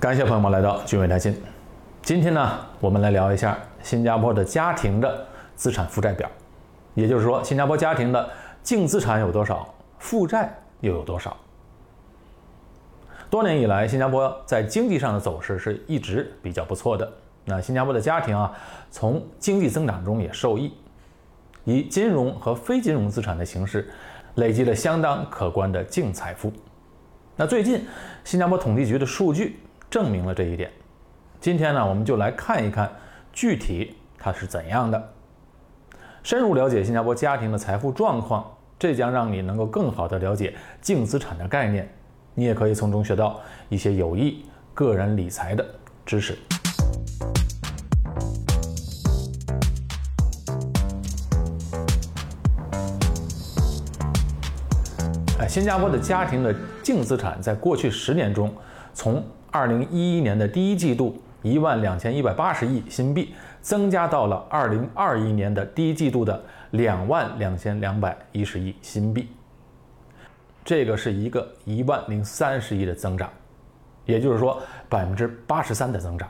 感谢朋友们来到君伟谈心。今天呢，我们来聊一下新加坡的家庭的资产负债表，也就是说，新加坡家庭的净资产有多少，负债又有多少。多年以来，新加坡在经济上的走势是一直比较不错的。那新加坡的家庭啊，从经济增长中也受益，以金融和非金融资产的形式，累积了相当可观的净财富。那最近，新加坡统计局的数据。证明了这一点。今天呢，我们就来看一看具体它是怎样的，深入了解新加坡家庭的财富状况，这将让你能够更好的了解净资产的概念，你也可以从中学到一些有益个人理财的知识。哎，新加坡的家庭的净资产在过去十年中，从二零一一年的第一季度，一万两千一百八十亿新币，增加到了二零二一年的第一季度的两万两千两百一十亿新币。这个是一个一万零三十亿的增长，也就是说百分之八十三的增长。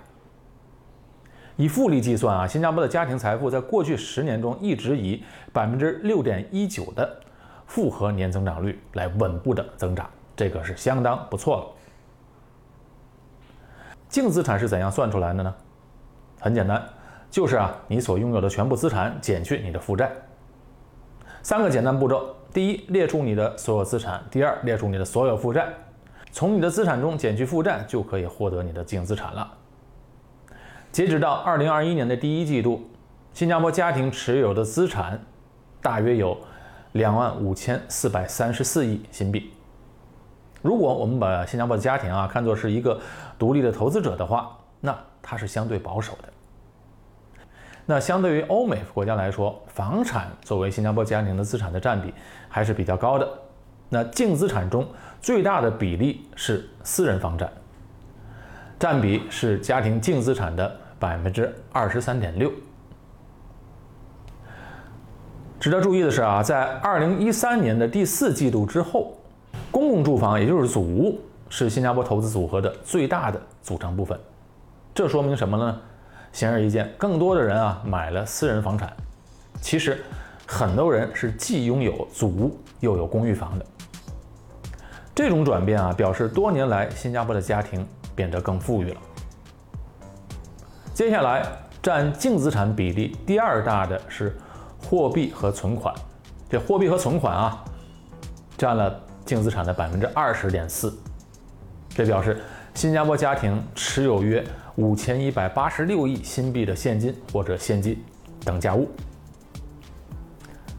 以复利计算啊，新加坡的家庭财富在过去十年中一直以百分之六点一九的复合年增长率来稳步的增长，这个是相当不错了。净资产是怎样算出来的呢？很简单，就是啊，你所拥有的全部资产减去你的负债。三个简单步骤：第一，列出你的所有资产；第二，列出你的所有负债。从你的资产中减去负债，就可以获得你的净资产了。截止到二零二一年的第一季度，新加坡家庭持有的资产大约有两万五千四百三十四亿新币。如果我们把新加坡的家庭啊看作是一个独立的投资者的话，那它是相对保守的。那相对于欧美国家来说，房产作为新加坡家庭的资产的占比还是比较高的。那净资产中最大的比例是私人房产，占比是家庭净资产的百分之二十三点六。值得注意的是啊，在二零一三年的第四季度之后。公共住房，也就是祖屋，是新加坡投资组合的最大的组成部分。这说明什么呢？显而易见，更多的人啊买了私人房产。其实，很多人是既拥有祖屋又有公寓房的。这种转变啊，表示多年来新加坡的家庭变得更富裕了。接下来，占净资产比例第二大的是货币和存款。这货币和存款啊，占了。净资产的百分之二十点四，这表示新加坡家庭持有约五千一百八十六亿新币的现金或者现金等价物。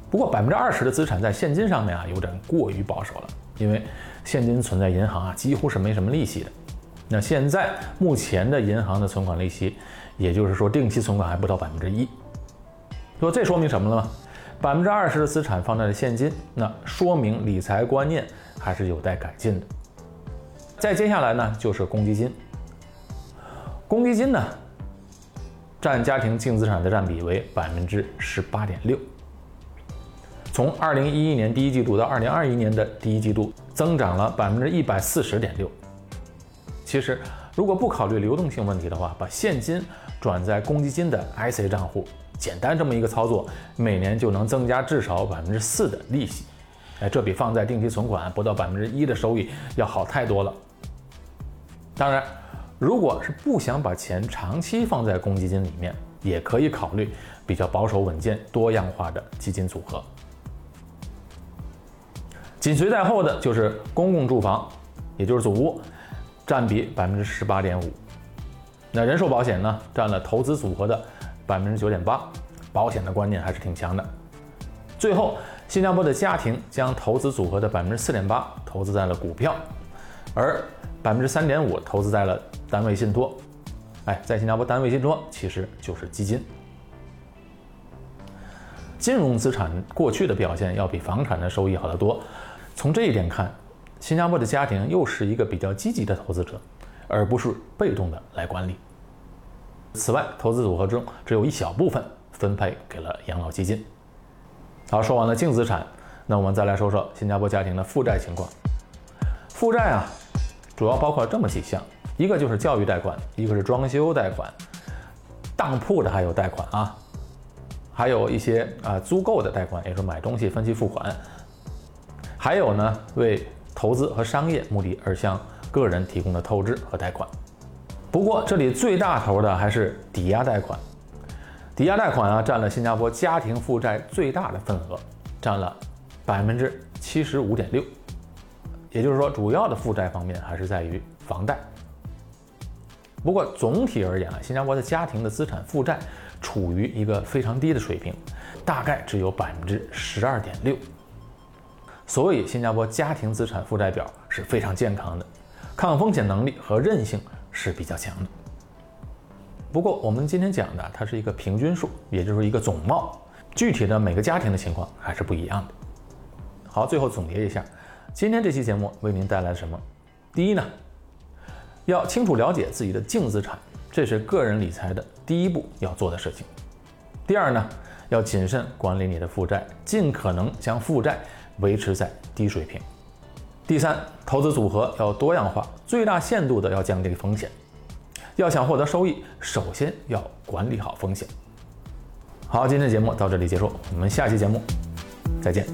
不过百分之二十的资产在现金上面啊有点过于保守了，因为现金存在银行啊几乎是没什么利息的。那现在目前的银行的存款利息，也就是说定期存款还不到百分之一。说这说明什么了吗？百分之二十的资产放在了现金，那说明理财观念还是有待改进的。再接下来呢，就是公积金。公积金呢，占家庭净资产的占比为百分之十八点六，从二零一一年第一季度到二零二一年的第一季度，增长了百分之一百四十点六。其实，如果不考虑流动性问题的话，把现金转在公积金的 IC 账户。简单这么一个操作，每年就能增加至少百分之四的利息，哎，这比放在定期存款不到百分之一的收益要好太多了。当然，如果是不想把钱长期放在公积金里面，也可以考虑比较保守稳健、多样化的基金组合。紧随在后的就是公共住房，也就是祖屋，占比百分之十八点五。那人寿保险呢，占了投资组合的。百分之九点八，保险的观念还是挺强的。最后，新加坡的家庭将投资组合的百分之四点八投资在了股票，而百分之三点五投资在了单位信托。哎，在新加坡，单位信托其实就是基金。金融资产过去的表现要比房产的收益好得多。从这一点看，新加坡的家庭又是一个比较积极的投资者，而不是被动的来管理。此外，投资组合中只有一小部分分配给了养老基金。好，说完了净资产，那我们再来说说新加坡家庭的负债情况。负债啊，主要包括这么几项：一个就是教育贷款，一个是装修贷款，当铺的还有贷款啊，还有一些啊租购的贷款，也就是买东西分期付款，还有呢为投资和商业目的而向个人提供的透支和贷款。不过这里最大头的还是抵押贷款，抵押贷款啊占了新加坡家庭负债最大的份额，占了百分之七十五点六。也就是说，主要的负债方面还是在于房贷。不过总体而言啊，新加坡的家庭的资产负债处于一个非常低的水平，大概只有百分之十二点六。所以，新加坡家庭资产负债表是非常健康的，抗风险能力和韧性是比较强的。不过，我们今天讲的它是一个平均数，也就是一个总貌，具体的每个家庭的情况还是不一样的。好，最后总结一下。今天这期节目为您带来什么？第一呢，要清楚了解自己的净资产，这是个人理财的第一步要做的事情。第二呢，要谨慎管理你的负债，尽可能将负债维持在低水平。第三，投资组合要多样化，最大限度的要降低风险。要想获得收益，首先要管理好风险。好，今天的节目到这里结束，我们下期节目再见。